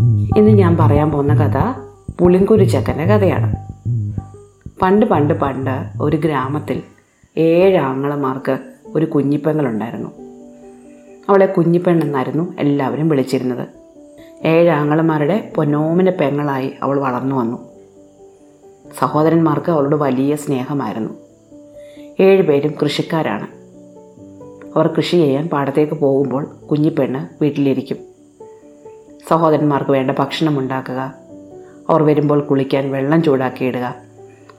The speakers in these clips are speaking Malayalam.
ഇന്ന് ഞാൻ പറയാൻ പോകുന്ന കഥ പുളിങ്കുരു ചക്കന്റെ കഥയാണ്. പണ്ട് പണ്ട് പണ്ട് ഒരു ഗ്രാമത്തിൽ ഏഴ് ആങ്ങളമാർക്ക് ഒരു കുഞ്ഞിപ്പെങ്ങളുണ്ടായിരുന്നു. അവളെ കുഞ്ഞിപ്പെണ്ണെന്നായിരുന്നു എല്ലാവരും വിളിച്ചിരുന്നത്. ഏഴ് ആങ്ങളമാരുടെ പൊന്നോമിന പെങ്ങളായി അവൾ വളർന്നു വന്നു. സഹോദരന്മാർക്ക് അവളോട് വലിയ സ്നേഹമായിരുന്നു. ഏഴുപേരും കൃഷിക്കാരാണ്. അവർ കൃഷി ചെയ്യാൻ പാടത്തേക്ക് പോകുമ്പോൾ കുഞ്ഞിപ്പെണ്ണ് വീട്ടിലിരിക്കും. സഹോദരന്മാർക്ക് വേണ്ട ഭക്ഷണം ഉണ്ടാക്കുക. അവർ വരുമ്പോൾ കുളിക്കാൻ വെള്ളം ചൂടാക്കിയിടുക.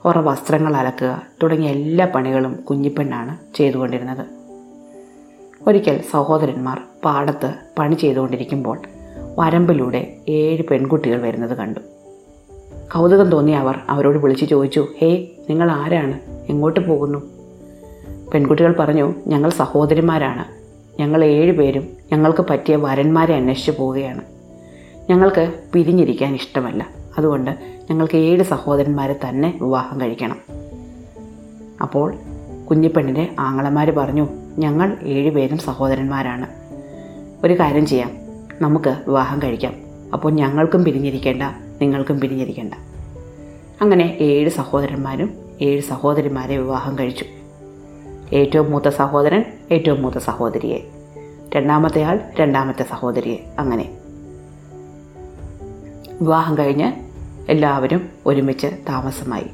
അവരുടെ വസ്ത്രങ്ങൾ അലക്കുക. തുടങ്ങിയ എല്ലാ പണികളും കുഞ്ഞിപ്പെണ്ണാണ് ചെയ്തുകൊണ്ടിരുന്നത്. ഒരിക്കൽ സഹോദരന്മാർ പാടത്ത് പണി ചെയ്തുകൊണ്ടിരിക്കുമ്പോൾ വരമ്പിലൂടെ ഏഴ് പെൺകുട്ടികൾ വരുന്നത് കണ്ടു. കൗതുകം തോന്നിയ അവർ അവരോട് വിളിച്ചു ചോദിച്ചു ഹേ നിങ്ങൾ ആരാണ്? എങ്ങോട്ട് പോകുന്നു? പെൺകുട്ടികൾ പറഞ്ഞു ഞങ്ങൾ സഹോദരിമാരാണ്. ഞങ്ങൾ ഏഴ് പേരും ഞങ്ങൾക്ക് പറ്റിയ വരന്മാരെ അന്വേഷിച്ചു പോവുകയാണ്. ഞങ്ങൾക്ക് പിരിഞ്ഞിരിക്കാൻ ഇഷ്ടമല്ല. അതുകൊണ്ട് ഞങ്ങൾക്ക് ഏഴ് സഹോദരന്മാരെ തന്നെ വിവാഹം കഴിക്കണം. അപ്പോൾ കുഞ്ഞിപ്പെണ്ണിന്റെ ആങ്ങളമാർ പറഞ്ഞു ഞങ്ങൾ ഏഴുപേരും സഹോദരന്മാരാണ്. ഒരു കാര്യം ചെയ്യാം. നമുക്ക് വിവാഹം കഴിക്കാം. അപ്പോൾ ഞങ്ങൾക്കും പിരിഞ്ഞിരിക്കേണ്ട നിങ്ങൾക്കും പിരിഞ്ഞിരിക്കേണ്ട. അങ്ങനെ ഏഴ് സഹോദരന്മാരും ഏഴ് സഹോദരിമാരെ വിവാഹം കഴിച്ചു. ഏറ്റവും മൂത്ത സഹോദരൻ ഏറ്റവും മൂത്ത സഹോദരിയെ. രണ്ടാമത്തെ ആൾ രണ്ടാമത്തെ സഹോദരിയെ. അങ്ങനെ വിവാഹം കഴിഞ്ഞ് എല്ലാവരും ഒരുമിച്ച് താമസമായി.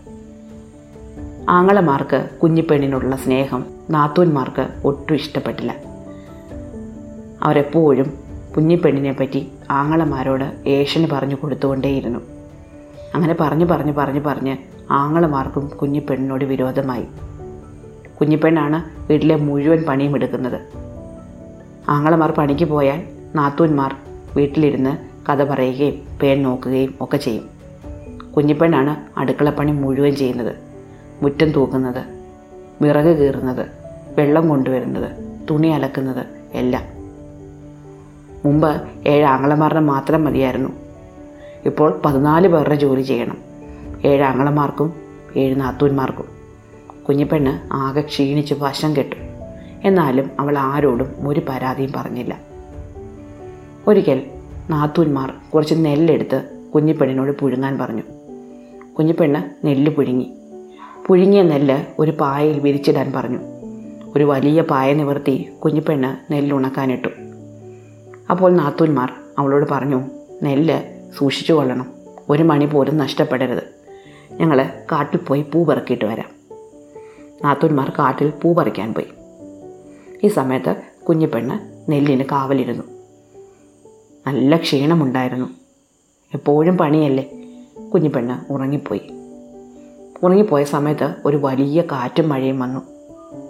ആങ്ങളമാർക്ക് കുഞ്ഞിപ്പെണ്ണിനോടുള്ള സ്നേഹം നാത്തൂന്മാർക്ക് ഒട്ടും ഇഷ്ടപ്പെട്ടില്ല. അവരെപ്പോഴും കുഞ്ഞിപ്പെണ്ണിനെ പറ്റി ആങ്ങളമാരോട് ഏഷന് പറഞ്ഞു കൊടുത്തുകൊണ്ടേയിരുന്നു. അങ്ങനെ പറഞ്ഞു പറഞ്ഞു പറഞ്ഞു പറഞ്ഞ് ആങ്ങളമാർക്കും കുഞ്ഞിപ്പെണ്ണിനോട് വിരോധമായി. കുഞ്ഞിപ്പെണ്ണാണ് വീട്ടിലെ മുഴുവൻ പണിയും എടുക്കുന്നത്. ആങ്ങളമാർ പണിക്ക് പോയാൽ നാത്തൂന്മാർ വീട്ടിലിരുന്ന് കഥ പറയുകയും പേൻ നോക്കുകയും ഒക്കെ ചെയ്യും. കുഞ്ഞിപ്പെണ്ണാണ് അടുക്കളപ്പണി മുഴുവൻ ചെയ്യുന്നത്. മുറ്റം തൂക്കുന്നത് വിറക് കീറുന്നത് വെള്ളം കൊണ്ടുവരുന്നത് തുണി അലക്കുന്നത് എല്ലാം. മുമ്പ് ഏഴ് ആങ്ങളമാരുടെ മാത്രം മതിയായിരുന്നു. ഇപ്പോൾ പതിനാല് പേരുടെ ജോലി ചെയ്യണം. ഏഴ് ആങ്ങളമാർക്കും ഏഴ് നാത്തൂന്മാർക്കും. കുഞ്ഞിപ്പെണ്ണ് ആകെ ക്ഷീണിച്ച് വശം കെട്ടു. എന്നാലും അവൾ ആരോടും ഒരു പരാതിയും പറഞ്ഞില്ല. ഒരിക്കൽ നാത്തൂന്മാർ കുറച്ച് നെല്ലെടുത്ത് കുഞ്ഞിപ്പെണ്ണിനോട് പുഴുങ്ങാൻ പറഞ്ഞു. കുഞ്ഞിപ്പെണ്ണ് നെല്ല് പുഴുങ്ങി. പുഴുങ്ങിയ നെല്ല് ഒരു പായയിൽ വിരിച്ചിടാൻ പറഞ്ഞു. ഒരു വലിയ പായ നിവർത്തി കുഞ്ഞിപ്പെണ്ണ് നെല്ലുണക്കാനിട്ടു അപ്പോൾ നാത്തൂന്മാർ അവളോട് പറഞ്ഞു നെല്ല് സൂക്ഷിച്ചു കൊള്ളണം. ഒരു മണി പോലും നഷ്ടപ്പെടരുത്. ഞങ്ങൾ കാട്ടിൽ പോയി പൂ പറക്കിയിട്ട് വരാം. നാത്തൂന്മാർ കാട്ടിൽ പൂ പറിക്കാൻ പോയി. ഈ സമയത്ത് കുഞ്ഞിപ്പെണ്ണ് നെല്ലിന് കാവലിരുന്നു. നല്ല ക്ഷീണമുണ്ടായിരുന്നു. എപ്പോഴും പണിയല്ലേ? കുഞ്ഞിപ്പെണ്ണ് ഉറങ്ങിപ്പോയി. ഉറങ്ങിപ്പോയ സമയത്ത് ഒരു വലിയ കാറ്റും മഴയും വന്നു.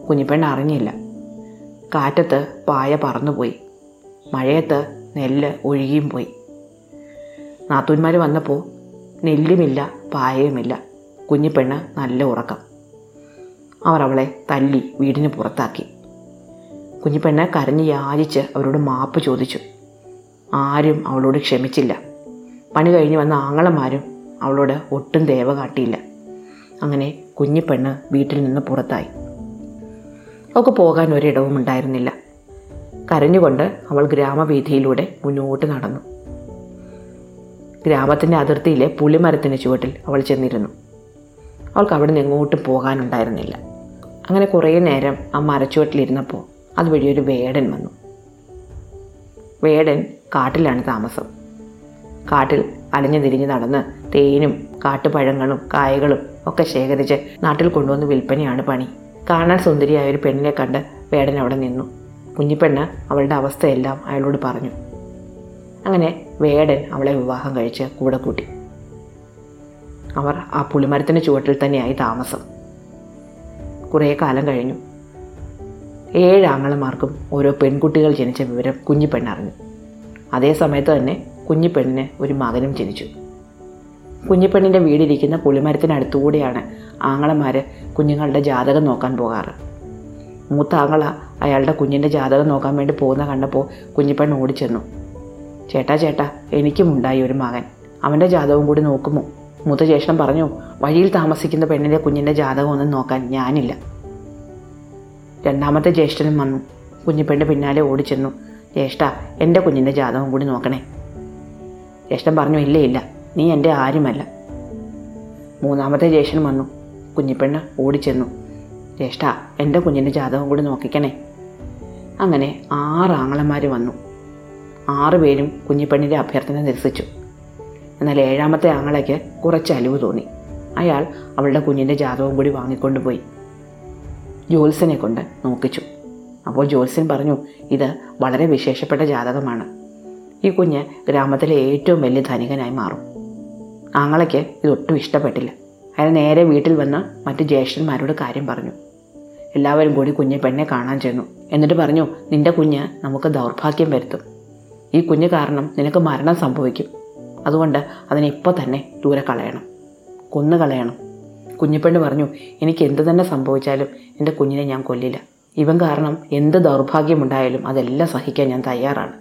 കുഞ്ഞിപ്പെണ്ണ് അറിഞ്ഞില്ല. കാറ്റത്ത് പായ പറന്നുപോയി. മഴയത്ത് നെല്ല് ഒഴുകിയും പോയി. നാത്തൂന്മാർ വന്നപ്പോൾ നെല്ലുമില്ല പായയുമില്ല. കുഞ്ഞിപ്പെണ്ണ് നല്ല ഉറക്കം. അവർ അവളെ തല്ലി വീടിന് പുറത്താക്കി. കുഞ്ഞിപ്പെണ്ണ് കരഞ്ഞ് യാചിച്ച് അവരോട് മാപ്പ് ചോദിച്ചു. ആരും അവളോട് ക്ഷമിച്ചില്ല. പണി കഴിഞ്ഞ് വന്ന ആങ്ങളമാരും അവളോട് ഒട്ടും ദേവ കാട്ടിയില്ല. അങ്ങനെ കുഞ്ഞിപ്പെണ്ണ് വീട്ടിൽ നിന്ന് പുറത്തായി. അവൾക്ക് പോകാൻ ഒരിടവും ഉണ്ടായിരുന്നില്ല. കരഞ്ഞുകൊണ്ട് അവൾ ഗ്രാമവീഥിയിലൂടെ മുന്നോട്ട് നടന്നു. ഗ്രാമത്തിന്റെ അതിർത്തിയിലെ പുളിമരത്തിന്റെ ചുവട്ടിൽ അവൾ ചെന്നിരുന്നു. അവൾക്ക് അവിടെ നിന്ന് എങ്ങോട്ടും പോകാനുണ്ടായിരുന്നില്ല. അങ്ങനെ കുറേ നേരം ആ മരച്ചുവട്ടിലിരുന്നപ്പോൾ അതുവഴി ഒരു വേടൻ വന്നു. വേടൻ കാട്ടിലാണ് താമസം. കാട്ടിൽ അലഞ്ഞു തിരിഞ്ഞ് നടന്ന് തേനും കാട്ടുപഴങ്ങളും കായകളും ഒക്കെ ശേഖരിച്ച് നാട്ടിൽ കൊണ്ടുവന്ന് വിൽപ്പനയാണ് പണി. കാണാൻ സുന്ദരിയായ ഒരു പെണ്ണിനെ കണ്ട് വേടൻ അവിടെ നിന്നു. കുഞ്ഞിപ്പെണ്ണ് അവളുടെ അവസ്ഥയെല്ലാം അയാളോട് പറഞ്ഞു. അങ്ങനെ വേടൻ അവളെ വിവാഹം കഴിച്ച് കൂടെ കൂട്ടി. അവർ ആ പുളിമരത്തിന്റെ ചുവട്ടിൽ തന്നെയായി താമസം. കുറേ കാലം കഴിഞ്ഞു. ഏഴ് ആങ്ങളമാർക്കും ഓരോ പെൺകുട്ടികൾ ജനിച്ച വിവരം കുഞ്ഞിപ്പെണ്ണറിഞ്ഞു അതേ സമയത്ത് തന്നെ കുഞ്ഞിപ്പെണ്ണിന് ഒരു മകനും ജനിച്ചു. കുഞ്ഞിപ്പെണ്ണിന്റെ വീടിരിക്കുന്ന പുളിമരത്തിനടുത്തുകൂടിയാണ് ആങ്ങളമാർ കുഞ്ഞുങ്ങളുടെ ജാതകം നോക്കാൻ പോകാറ്. മൂത്ത ആങ്ങള അയാളുടെ കുഞ്ഞിന്റെ ജാതകം നോക്കാൻ വേണ്ടി പോകുന്ന കണ്ടപ്പോൾ കുഞ്ഞിപ്പെണ്ണ് ഓടിച്ചെന്നു. ചേട്ടാ ചേട്ടാ എനിക്കും ഉണ്ടായി ഒരു മകൻ. അവന്റെ ജാതകവും കൂടി നോക്കുമോ? മൂത്ത ചേഷ്ടം പറഞ്ഞു വഴിയിൽ താമസിക്കുന്ന പെണ്ണിന്റെ കുഞ്ഞിന്റെ ജാതകം ഒന്നും നോക്കാൻ ഞാനില്ല. രണ്ടാമത്തെ ജ്യേഷ്ഠനും വന്നു. കുഞ്ഞിപ്പെണ്ണ് പിന്നാലെ ഓടിച്ചെന്നു. ജ്യേഷ്ഠ എന്റെ കുഞ്ഞിന്റെ ജാതകം കൂടി നോക്കണേ. ജ്യേഷ്ഠൻ പറഞ്ഞു ഇല്ല ഇല്ല നീ എന്റെ ആരുമല്ല. മൂന്നാമത്തെ ജ്യേഷ്ഠൻ വന്നു. കുഞ്ഞിപ്പെണ്ണ് ഓടിച്ചെന്നു. ജ്യേഷ്ഠ എന്റെ കുഞ്ഞിന്റെ ജാതകം കൂടി നോക്കിക്കണേ. അങ്ങനെ ആറ് ആങ്ങളന്മാർ വന്നു. ആറ് പേരും കുഞ്ഞിപ്പെണ്ണിന്റെ അഭ്യർത്ഥന നിരസിച്ചു. എന്നാൽ ഏഴാമത്തെ ആങ്ങളയ്ക്ക് കുറച്ച് അലിവ് തോന്നി. അയാൾ അവളുടെ കുഞ്ഞിന്റെ ജാതകം കൂടി വാങ്ങിക്കൊണ്ടുപോയി. ജോത്സ്യനെ കൊണ്ട് നോക്കിച്ചു. അപ്പോൾ ജോത്സ്യൻ പറഞ്ഞു ഇത് വളരെ വിശേഷപ്പെട്ട ജാതകമാണ്. ഈ കുഞ്ഞ് ഗ്രാമത്തിലെ ഏറ്റവും വലിയ ധനികനായി മാറും. ആങ്ങളയ്ക്ക് ഇതൊട്ടും ഇഷ്ടപ്പെട്ടില്ല. അയാൾ നേരെ വീട്ടിൽ വന്ന് മറ്റ് ജ്യേഷ്ഠന്മാരോട് കാര്യം പറഞ്ഞു. എല്ലാവരും കൂടി കുഞ്ഞ് പെണ്ണെ കാണാൻ ചെന്നു. എന്നിട്ട് പറഞ്ഞു നിന്റെ കുഞ്ഞ് നമുക്ക് ദൗർഭാഗ്യം വരുത്തും. ഈ കുഞ്ഞ് കാരണം നിനക്ക് മരണം സംഭവിക്കും. അതുകൊണ്ട് അതിനെ ഇപ്പോൾ തന്നെ ദൂരെ കളയണം. കൊന്നു കളയണം കുഞ്ഞിപ്പെണ്ണ് പറഞ്ഞു എനിക്ക് എന്ത് തന്നെ സംഭവിച്ചാലും എന്റെ കുഞ്ഞിനെ ഞാൻ കൊല്ലില്ല. ഇവൻ കാരണം എന്ത് ദൗർഭാഗ്യമുണ്ടായാലും അതെല്ലാം സഹിക്കാൻ ഞാൻ തയ്യാറാണ്.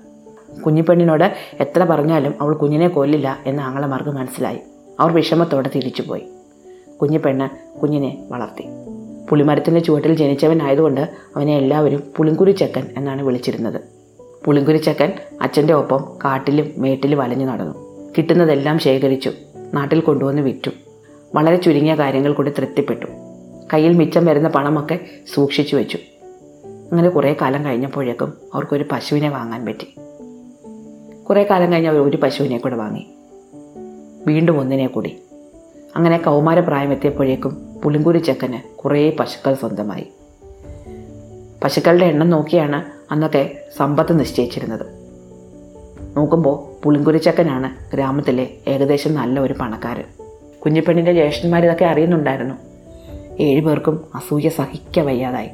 കുഞ്ഞിപ്പെണ്ണിനോട് എത്ര പറഞ്ഞാലും അവൾ കുഞ്ഞിനെ കൊല്ലില്ല എന്ന് ആങ്ങളമാർക്ക് മനസ്സിലായി. അവർ വിഷമത്തോടെ തിരിച്ചുപോയി കുഞ്ഞിപ്പെണ്ണ് കുഞ്ഞിനെ വളർത്തി. പുളിമരത്തിന്റെ ചുവട്ടിൽ ജനിച്ചവനായതുകൊണ്ട് അവനെ എല്ലാവരും പുളിങ്കുരിച്ചക്കൻ എന്നാണ് വിളിച്ചിരുന്നത്. പുളിങ്കുരിച്ചക്കൻ അച്ഛന്റെ ഒപ്പം കാട്ടിലും മേട്ടിലും വലഞ്ഞു നടന്നു. കിട്ടുന്നതെല്ലാം ശേഖരിച്ചു നാട്ടിൽ കൊണ്ടുവന്ന് വിറ്റു. വളരെ ചുരുങ്ങിയ കാര്യങ്ങൾ കൂടി തൃപ്തിപ്പെട്ടു. കയ്യിൽ മിച്ചം വരുന്ന പണമൊക്കെ സൂക്ഷിച്ചു വെച്ചു. അങ്ങനെ കുറേ കാലം കഴിഞ്ഞപ്പോഴേക്കും അവർക്കൊരു പശുവിനെ വാങ്ങാൻ പറ്റി. കുറേ കാലം കഴിഞ്ഞ് അവർ ഒരു പശുവിനെ കൂടെ വാങ്ങി. വീണ്ടും ഒന്നിനെ കൂടി. അങ്ങനെ കൗമാരപ്രായം എത്തിയപ്പോഴേക്കും പുളിങ്കുരി ചെക്കന് കുറേ പശുക്കൾ സ്വന്തമായി. പശുക്കളുടെ എണ്ണം നോക്കിയാണ് അന്നൊക്കെ സമ്പത്ത് നിശ്ചയിച്ചിരുന്നത്. നോക്കുമ്പോൾ പുളിങ്കുരിച്ചക്കനാണ് ഗ്രാമത്തിലെ ഏകദേശം നല്ല ഒരു പണക്കാരൻ. കുഞ്ഞിപ്പെണ്ണിന്റെ ജ്യേഷ്ഠന്മാർ ഇതൊക്കെ അറിയുന്നുണ്ടായിരുന്നു. ഏഴുപേർക്കും അസൂയ സഹിക്ക വയ്യാതായി.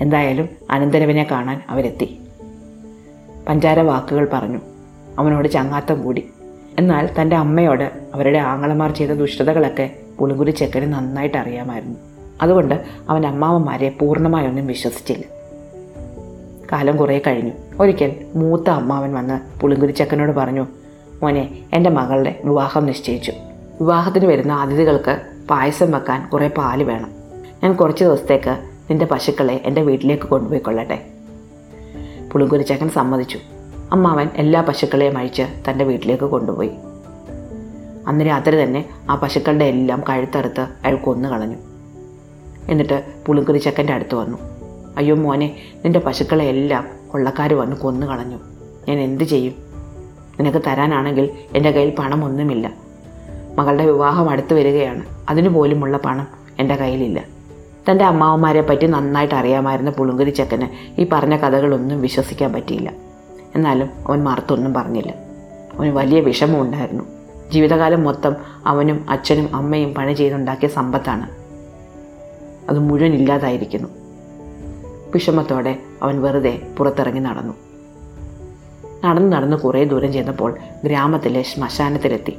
എന്തായാലും അനന്തരവനെ കാണാൻ അവരെത്തി. പഞ്ചാര വാക്കുകൾ പറഞ്ഞു. അവനോട് ചങ്ങാത്തം കൂടി. എന്നാൽ തന്റെ അമ്മയോട് അവരുടെ ആങ്ങളമാർ ചെയ്ത ദുഷ്ടതകളൊക്കെ പുളിങ്കുരി ചെക്കന് നന്നായിട്ട് അറിയാമായിരുന്നു. അതുകൊണ്ട് അവൻ അമ്മാവന്മാരെ പൂർണമായൊന്നും വിശ്വസിച്ചില്ല. കാലം കുറേ കഴിഞ്ഞു. ഒരിക്കൽ മൂത്ത അമ്മാവൻ വന്ന് പുളിങ്കുരി ചെക്കനോട് പറഞ്ഞു മോനെ എന്റെ മകളുടെ വിവാഹം നിശ്ചയിച്ചു. വിവാഹത്തിന് വരുന്ന അതിഥികൾക്ക് പായസം വെക്കാൻ കുറേ പാൽ വേണം. ഞാൻ കുറച്ച് ദിവസത്തേക്ക് നിന്റെ പശുക്കളെ എന്റെ വീട്ടിലേക്ക് കൊണ്ടുപോയിക്കൊള്ളട്ടെ. പുളിങ്കുരി ചെക്കൻ സമ്മതിച്ചു. അമ്മാവൻ എല്ലാ പശുക്കളെയും അഴിച്ച് തന്റെ വീട്ടിലേക്ക് കൊണ്ടുപോയി. അന്ന് രാത്രി തന്നെ ആ പശുക്കളുടെ എല്ലാം കഴുത്തറുത്ത് അയാൾ കൊന്നു കളഞ്ഞു. എന്നിട്ട് പുളിങ്കുരി ചെക്കന്റെ അടുത്ത് വന്നു. അയ്യോ മോനെ നിന്റെ പശുക്കളെ എല്ലാം കൊള്ളക്കാർ വന്ന് കൊന്നു കളഞ്ഞു. ഞാൻ എന്ത് ചെയ്യും? നിനക്ക് തരാനാണെങ്കിൽ എന്റെ കയ്യിൽ പണമൊന്നുമില്ല. മകളുടെ വിവാഹം അടുത്തു വരികയാണ്. അതിനു പോലുമുള്ള പണം എന്റെ കയ്യിലില്ല. തന്റെ അമ്മാവന്മാരെ പറ്റി നന്നായിട്ട് അറിയാമായിരുന്ന പുളുങ്കുരി ചെക്കന് ഈ പറഞ്ഞ കഥകളൊന്നും വിശ്വസിക്കാൻ പറ്റിയില്ല. എന്നാലും അവൻ മറുത്തൊന്നും പറഞ്ഞില്ല. അവന് വലിയ വിഷമമുണ്ടായിരുന്നു ജീവിതകാലം മൊത്തം അവനും അച്ഛനും അമ്മയും പണി ചെയ്തുണ്ടാക്കിയ സമ്പത്താണ്. അത് മുഴുവൻ ഇല്ലാതായിരിക്കുന്നു. വിഷമത്തോടെ അവൻ വെറുതെ പുറത്തിറങ്ങി നടന്നു. നടന്ന് നടന്ന് കുറേ ദൂരം ചെന്നപ്പോൾ ഗ്രാമത്തിലെ ശ്മശാനത്തിലെത്തി.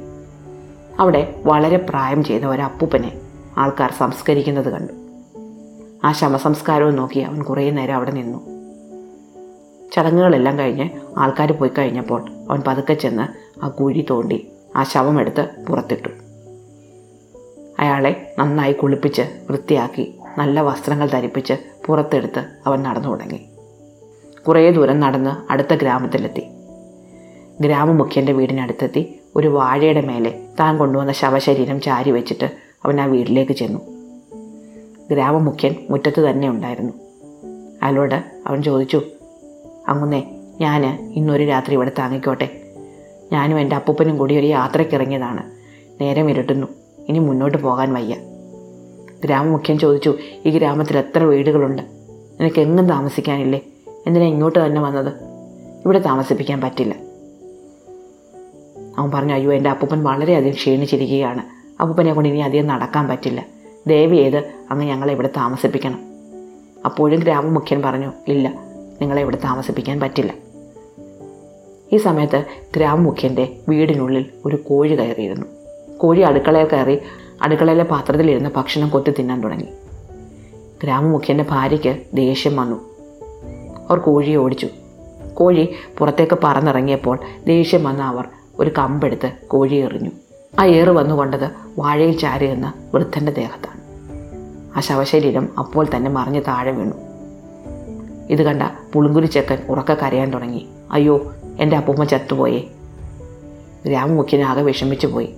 അവിടെ വളരെ പ്രായം ചെയ്ത ഒരപ്പൂപ്പനെ ആൾക്കാർ സംസ്കരിക്കുന്നത് കണ്ടു. ആ ശവസംസ്കാരവും നോക്കി അവൻ കുറേ നേരം അവിടെ നിന്നു. ചടങ്ങുകളെല്ലാം കഴിഞ്ഞ് ആൾക്കാർ പോയി കഴിഞ്ഞപ്പോൾ അവൻ പതുക്കെ ചെന്ന് ആ കുഴി തോണ്ടി ആ ശവമെടുത്ത് പുറത്തിട്ടു. അയാളെ നന്നായി കുളിപ്പിച്ച് വൃത്തിയാക്കി നല്ല വസ്ത്രങ്ങൾ ധരിപ്പിച്ച് പുറത്തെടുത്ത് അവൻ നടന്നു തുടങ്ങി കുറേ ദൂരം നടന്ന് അടുത്ത ഗ്രാമത്തിലെത്തി. ഗ്രാമമുഖ്യന്റെ വീടിനടുത്തെത്തി ഒരു വാഴയുടെ മേലെ താൻ കൊണ്ടുവന്ന ശവശരീരം ചാരി വെച്ചിട്ട് അവൻ ആ വീട്ടിലേക്ക് ചെന്നു. ഗ്രാമമുഖ്യൻ മുറ്റത്ത് തന്നെ ഉണ്ടായിരുന്നു. അയാളോട് അവൻ ചോദിച്ചു അങ്ങുന്നേ ഞാൻ ഇന്നൊരു രാത്രി ഇവിടെ താങ്ങിക്കോട്ടെ. ഞാനും എന്റെ അപ്പൂപ്പനും കൂടി ഒരു യാത്രയ്ക്ക് ഇറങ്ങിയതാണ്. നേരം ഇരുട്ടുന്നു. ഇനി മുന്നോട്ട് പോകാൻ വയ്യ. ഗ്രാമമുഖ്യൻ ചോദിച്ചു ഈ ഗ്രാമത്തിൽ എത്ര വീടുകളുണ്ട്? നിനക്ക് എങ്ങും താമസിക്കാനില്ലേ? എന്തിനാ ഇങ്ങോട്ട് തന്നെ വന്നത്? ഇവിടെ താമസിപ്പിക്കാൻ പറ്റില്ല. അവൻ പറഞ്ഞു അയ്യോ എന്റെ അപ്പൂപ്പൻ വളരെയധികം ക്ഷീണിച്ചിരിക്കുകയാണ്. അപ്പൂപ്പനെ കൊണ്ട് ഇനി അധികം നടക്കാൻ പറ്റില്ല. ദയവ് ചെയ്ത് അങ്ങ് ഞങ്ങളെ ഇവിടെ താമസിപ്പിക്കണം. അപ്പോഴും ഗ്രാമമുഖ്യൻ പറഞ്ഞു ഇല്ല നിങ്ങളെ ഇവിടെ താമസിപ്പിക്കാൻ പറ്റില്ല. ഈ സമയത്ത് ഗ്രാമമുഖ്യന്റെ വീടിനുള്ളിൽ ഒരു കോഴി കയറിയിരുന്നു. കോഴി അടുക്കളയിൽ കയറി അടുക്കളയിലെ പാത്രത്തിലിരുന്ന് ഭക്ഷണം കൊത്തി തിന്നാൻ തുടങ്ങി. ഗ്രാമമുഖ്യന്റെ ഭാര്യയ്ക്ക് ദേഷ്യം വന്നു. അവർ കോഴിയെ ഓടിച്ചു. കോഴി പുറത്തേക്ക് പറന്നിറങ്ങിയപ്പോൾ ദേഷ്യം വന്ന അവർ ഒരു കമ്പെടുത്ത് കോഴി എറിഞ്ഞു. ആ ഏറ് വന്നുകൊണ്ടത് വാഴയിൽ ചാരി എന്ന വൃദ്ധന്റെ ദേഹത്താണ്. ആ ശവശരീരം അപ്പോൾ തന്നെ മറിഞ്ഞ് താഴെ വീണു. ഇത് കണ്ട പുളുങ്കുരി ചെക്കൻ ഉറക്ക കരയാൻ തുടങ്ങി. അയ്യോ എന്റെ അപ്പൂമ്മ ചത്തുപോയേ. ഗ്രാമമുഖ്യനാകെ വിഷമിച്ചു പോയി.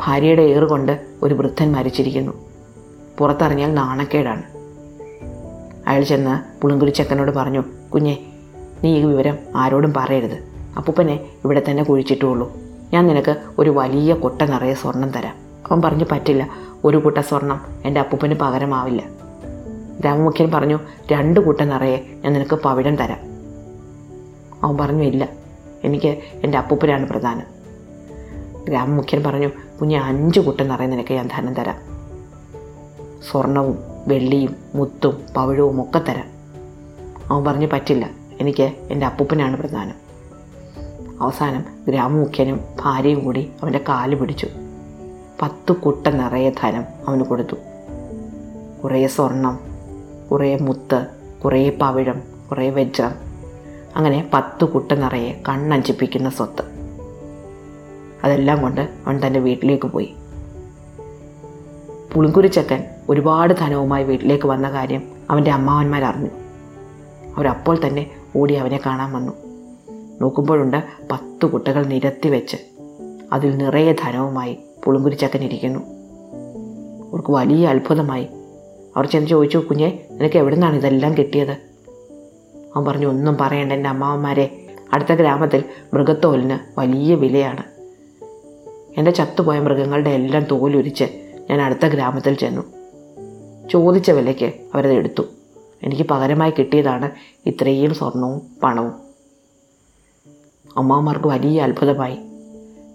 ഭാര്യയുടെ ഏറ് കൊണ്ട് ഒരു വൃദ്ധൻ മരിച്ചിരിക്കുന്നു. പുറത്തറിഞ്ഞാൽ നാണക്കേടാണ്. അയാൾ ചെന്ന് പുളുങ്കുരിച്ചക്കനോട് പറഞ്ഞു കുഞ്ഞെ നീ ഈ വിവരം ആരോടും പറയരുത്. അപ്പൂപ്പനെ ഇവിടെ തന്നെ കുഴിച്ചിട്ടുള്ളൂ ഞാൻ നിനക്ക് ഒരു വലിയ കൊട്ട നിറയെ സ്വർണം തരാം. അവൻ പറഞ്ഞു പറ്റില്ല. ഒരു കുട്ട സ്വർണം എന്റെ അപ്പൂപ്പന് പകരമാവില്ല. രാമമുഖ്യൻ പറഞ്ഞു രണ്ട് കുട്ട നിറയെ ഞാൻ നിനക്ക് പവിഴം തരാം. അവൻ പറഞ്ഞു ഇല്ല. എനിക്ക് എന്റെ അപ്പൂപ്പനാണ് പ്രധാനം. രാമമുഖ്യൻ പറഞ്ഞു കുഞ്ഞ് അഞ്ച് കുട്ട നിറയെ നിനക്ക് ഞാൻ ധനം തരാം. സ്വർണവും വെള്ളിയും മുത്തും പവിഴവും ഒക്കെ തരാം. അവൻ പറഞ്ഞു പറ്റില്ല. എനിക്ക് എന്റെ അപ്പൂപ്പനാണ് പ്രധാനം. അവസാനം ഗ്രാമമുഖ്യനും ഭാര്യയും കൂടി അവന്റെ കാൽ പിടിച്ചു. പത്ത് കുട്ട നിറയെ ധനം അവന് കൊടുത്തു. കുറേ സ്വർണം കുറേ മുത്ത് കുറേ പവിഴം കുറേ വജ്രം അങ്ങനെ പത്ത് കുട്ട നിറയെ കണ്ണഞ്ചിപ്പിക്കുന്ന സ്വത്ത്. അതെല്ലാം കൊണ്ട് അവൻ തന്റെ വീട്ടിലേക്ക് പോയി. പുളിങ്കുരിച്ചക്കൻ ഒരുപാട് ധനവുമായി വീട്ടിലേക്ക് വന്ന കാര്യം അവന്റെ അമ്മാവന്മാർ അറിഞ്ഞു അവരപ്പോൾ തന്നെ ഓടി അവനെ കാണാൻ വന്നു. നോക്കുമ്പോഴുണ്ട് പത്ത് കുട്ടകൾ നിരത്തി വെച്ച്. അതിൽ നിറയെ ധനവുമായി പുളുങ്കുരിച്ചക്കൻ ഇരിക്കുന്നു. അവർക്ക് വലിയ അത്ഭുതമായി. അവർ ചെന്ന് ചോദിച്ചു കുഞ്ഞെ നിനക്ക് എവിടെ നിന്നാണ് ഇതെല്ലാം കിട്ടിയത്? അവൻ പറഞ്ഞു ഒന്നും പറയണ്ട എന്റെ അമ്മാവന്മാരെ. അടുത്ത ഗ്രാമത്തിൽ മൃഗത്തോലിന് വലിയ വിലയാണ്. എന്റെ ചത്തുപോയ മൃഗങ്ങളുടെ എല്ലാം തോലുരിച്ച് ഞാൻ അടുത്ത ഗ്രാമത്തിൽ ചെന്നു. ചോദിച്ച വിലയ്ക്ക് അവരത് എടുത്തു. എനിക്ക് പകരമായി കിട്ടിയതാണ് ഇത്രയും സ്വർണവും പണവും. അമ്മാവന്മാർക്ക് വലിയ അത്ഭുതമായി.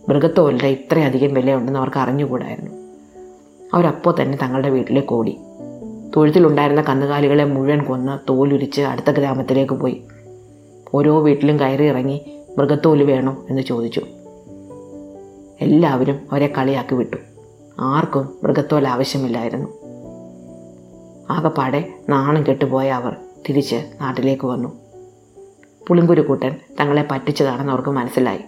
മൃഗത്തോലിന്റെ ഇത്രയധികം വിലയുണ്ടെന്ന് അവർക്ക് അറിഞ്ഞുകൂടായിരുന്നു. അവരപ്പോൾ തന്നെ തങ്ങളുടെ വീട്ടിലേക്ക് ഓടി തൊഴുത്തിലുണ്ടായിരുന്ന കന്നുകാലികളെ മുഴുവൻ കൊന്ന് തോലുരിച്ച് അടുത്ത ഗ്രാമത്തിലേക്ക് പോയി. ഓരോ വീട്ടിലും കയറി ഇറങ്ങി മൃഗത്തോൽ വേണോ എന്ന് ചോദിച്ചു. എല്ലാവരും അവരെ കളിയാക്കി വിട്ടു. ആർക്കും മൃഗത്തോൽ ആവശ്യമില്ലായിരുന്നു. ആകപ്പാടെ നാണം കെട്ടുപോയ അവർ തിരിച്ച് നാട്ടിലേക്ക് വന്നു. പുളിങ്കുരുക്കൂട്ടൻ തങ്ങളെ പറ്റിച്ചതാണെന്ന് അവർക്ക് മനസ്സിലായി.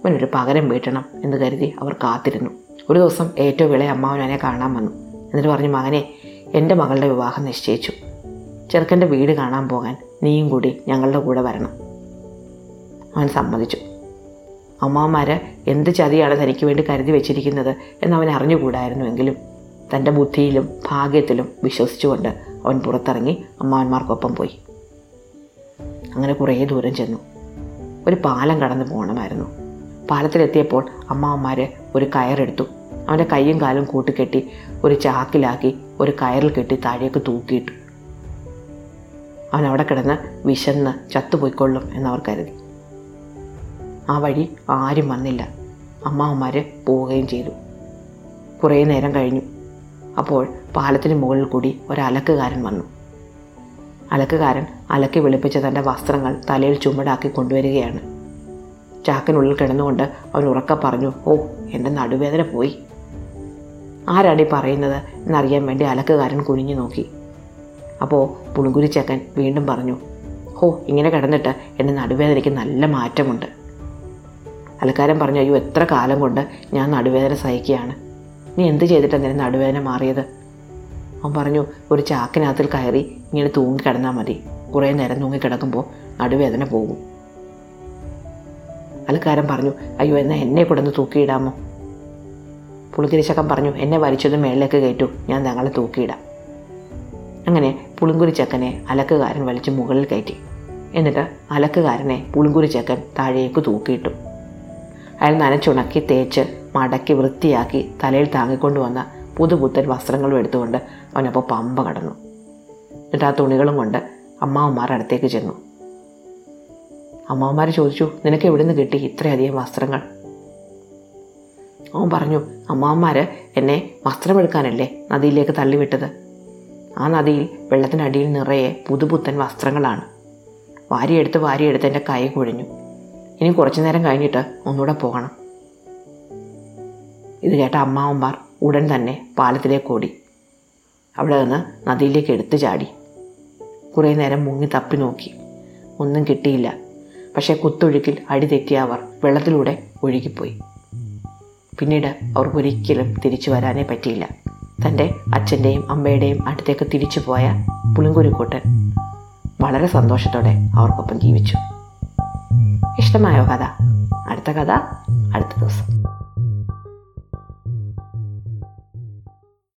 ഇവനൊരു പകരം വീട്ടണം എന്ന് കരുതി അവർ കാത്തിരുന്നു. ഒരു ദിവസം ഏറ്റവും വിളയെ അമ്മാവനെ കാണാൻ വന്നു. എന്നിട്ട് പറഞ്ഞു മകനെ എന്റെ മകളുടെ വിവാഹം നിശ്ചയിച്ചു. ചെറുക്കന്റെ വീട് കാണാൻ പോകാൻ നീയും കൂടി ഞങ്ങളുടെ കൂടെ വരണം. അവൻ സമ്മതിച്ചു. അമ്മാവന്മാർ എന്ത് ചതിയാണ് തനിക്ക് വേണ്ടി കരുതി വെച്ചിരിക്കുന്നത് എന്ന് അവൻ അറിഞ്ഞുകൂടായിരുന്നുവെങ്കിലും തന്റെ ബുദ്ധിയിലും ഭാഗ്യത്തിലും വിശ്വസിച്ചുകൊണ്ട് അവൻ പുറത്തിറങ്ങി അമ്മാവന്മാർക്കൊപ്പം പോയി. അങ്ങനെ കുറേ ദൂരം ചെന്നു. ഒരു പാലം കടന്നു പോകണമായിരുന്നു. പാലത്തിലെത്തിയപ്പോൾ അമ്മാവന്മാർ ഒരു കയറെടുത്തു. അവന്റെ കൈയും കാലും കൂട്ടിക്കെട്ടി ഒരു ചാക്കിലാക്കി ഒരു കയറിൽ കെട്ടി താഴേക്ക് തൂക്കിയിട്ടു. അവൻ അവിടെ കിടന്ന് വിശന്ന് ചത്തുപോയിക്കൊള്ളും എന്നവർ കരുതി. ആ വഴി ആരും വന്നില്ല. അമ്മാവന്മാർ പോവുകയും ചെയ്തു. കുറേ നേരം കഴിഞ്ഞു. അപ്പോൾ പാലത്തിന് മുകളിൽ കൂടി ഒരലക്കുകാരൻ വന്നു. അലക്കുകാരൻ അലക്കി വെളുപ്പിച്ച തന്റെ വസ്ത്രങ്ങൾ തലയിൽ ചുമടാക്കി കൊണ്ടുവരികയാണ്. ചാക്കിനുള്ളിൽ കിടന്നുകൊണ്ട് അവൻ ഉറക്ക പറഞ്ഞു ഓ എന്റെ നടുവേദന പോയി. ആരാണ് ഈ പറയുന്നത് എന്നറിയാൻ വേണ്ടി അലക്കുകാരൻ കുനിഞ്ഞു നോക്കി. അപ്പോൾ പുളുങ്കുരി ചക്കൻ വീണ്ടും പറഞ്ഞു ഹോ ഇങ്ങനെ കിടന്നിട്ട് എന്റെ നടുവേദനയ്ക്ക് നല്ല മാറ്റമുണ്ട്. അലക്കാരൻ പറഞ്ഞു അയ്യോ എത്ര കാലം കൊണ്ട് ഞാൻ നടുവേദന സഹിക്കുകയാണ്. നീ എന്ത് ചെയ്തിട്ടാണ് നിന്റെ നടുവേദന മാറിയത്? അവൻ പറഞ്ഞു ഒരു ചാക്കിനകത്തിൽ കയറി ഇങ്ങനെ തൂങ്ങി കിടന്നാൽ മതി. കുറേ നേരം തൂങ്ങി കിടക്കുമ്പോൾ നടുവേദന പോകും. അലക്കാരൻ പറഞ്ഞു അയ്യോ എന്നാൽ എന്നെ കൂടെ ഒന്ന് തൂക്കിയിടാമോ? പുളിങ്കുരിച്ചക്കൻ പറഞ്ഞു എന്നെ വലിച്ചത് മേളിലേക്ക് കയറ്റു ഞാൻ ഞങ്ങളെ തൂക്കിയിടാം. അങ്ങനെ പുളിങ്കുരിച്ചക്കനെ അലക്കുകാരൻ വലിച്ച് മുകളിൽ കയറ്റി. എന്നിട്ട് അലക്കുകാരനെ പുളിങ്കുരിച്ചക്കൻ താഴേക്ക് തൂക്കിയിട്ടു. അയാൾ നനച്ചുണക്കി തേച്ച് മടക്കി വൃത്തിയാക്കി തലയിൽ താങ്ങിക്കൊണ്ടുവന്ന പുതുപുത്തൻ വസ്ത്രങ്ങളും എടുത്തുകൊണ്ട് അവനപ്പോൾ പമ്പ കടന്നു. എന്നിട്ട് ആ തുണികളും കൊണ്ട് അമ്മാവന്മാർ അടുത്തേക്ക് ചെന്നു. അമ്മാവന്മാർ ചോദിച്ചു നിനക്ക് എവിടെ നിന്ന് കിട്ടി ഇത്രയധികം വസ്ത്രങ്ങൾ? അവൻ പറഞ്ഞു അമ്മാവന്മാർ എന്നെ വസ്ത്രമെടുക്കാനല്ലേ നദിയിലേക്ക് തള്ളിവിട്ടത്. ആ നദിയിൽ വെള്ളത്തിനടിയിൽ നിറയെ പുതുപുത്തൻ വസ്ത്രങ്ങളാണ്. വാരിയെടുത്ത് വാരിയെടുത്ത് എന്റെ കൈ കുഴിഞ്ഞു. ഇനി കുറച്ചു നേരം കഴിഞ്ഞിട്ട് ഒന്നുകൂടെ പോകണം. ഇത് കേട്ട അമ്മാവന്മാർ ഉടൻ തന്നെ പാലത്തിലേക്ക് ഓടി. അവിടെ നിന്ന് നദിയിലേക്ക് എടുത്തു ചാടി. കുറേ നേരം മുങ്ങി തപ്പി നോക്കി. ഒന്നും കിട്ടിയില്ല. പക്ഷേ കുത്തൊഴുക്കിൽ അടി തെറ്റിയ അവർ വെള്ളത്തിലൂടെ ഒഴുകിപ്പോയി. പിന്നീട് അവർക്കൊരിക്കലും തിരിച്ചു വരാനേ പറ്റിയില്ല. തന്റെ അച്ഛന്റെയും അമ്മയുടെയും അടുത്തേക്ക് തിരിച്ചു പോയ പുളിങ്കുരുക്കൂട്ടൻ വളരെ സന്തോഷത്തോടെ അവർക്കൊപ്പം ജീവിച്ചു. ഇഷ്ടമായോ കഥ. അടുത്ത കഥ. അടുത്ത ദിവസം.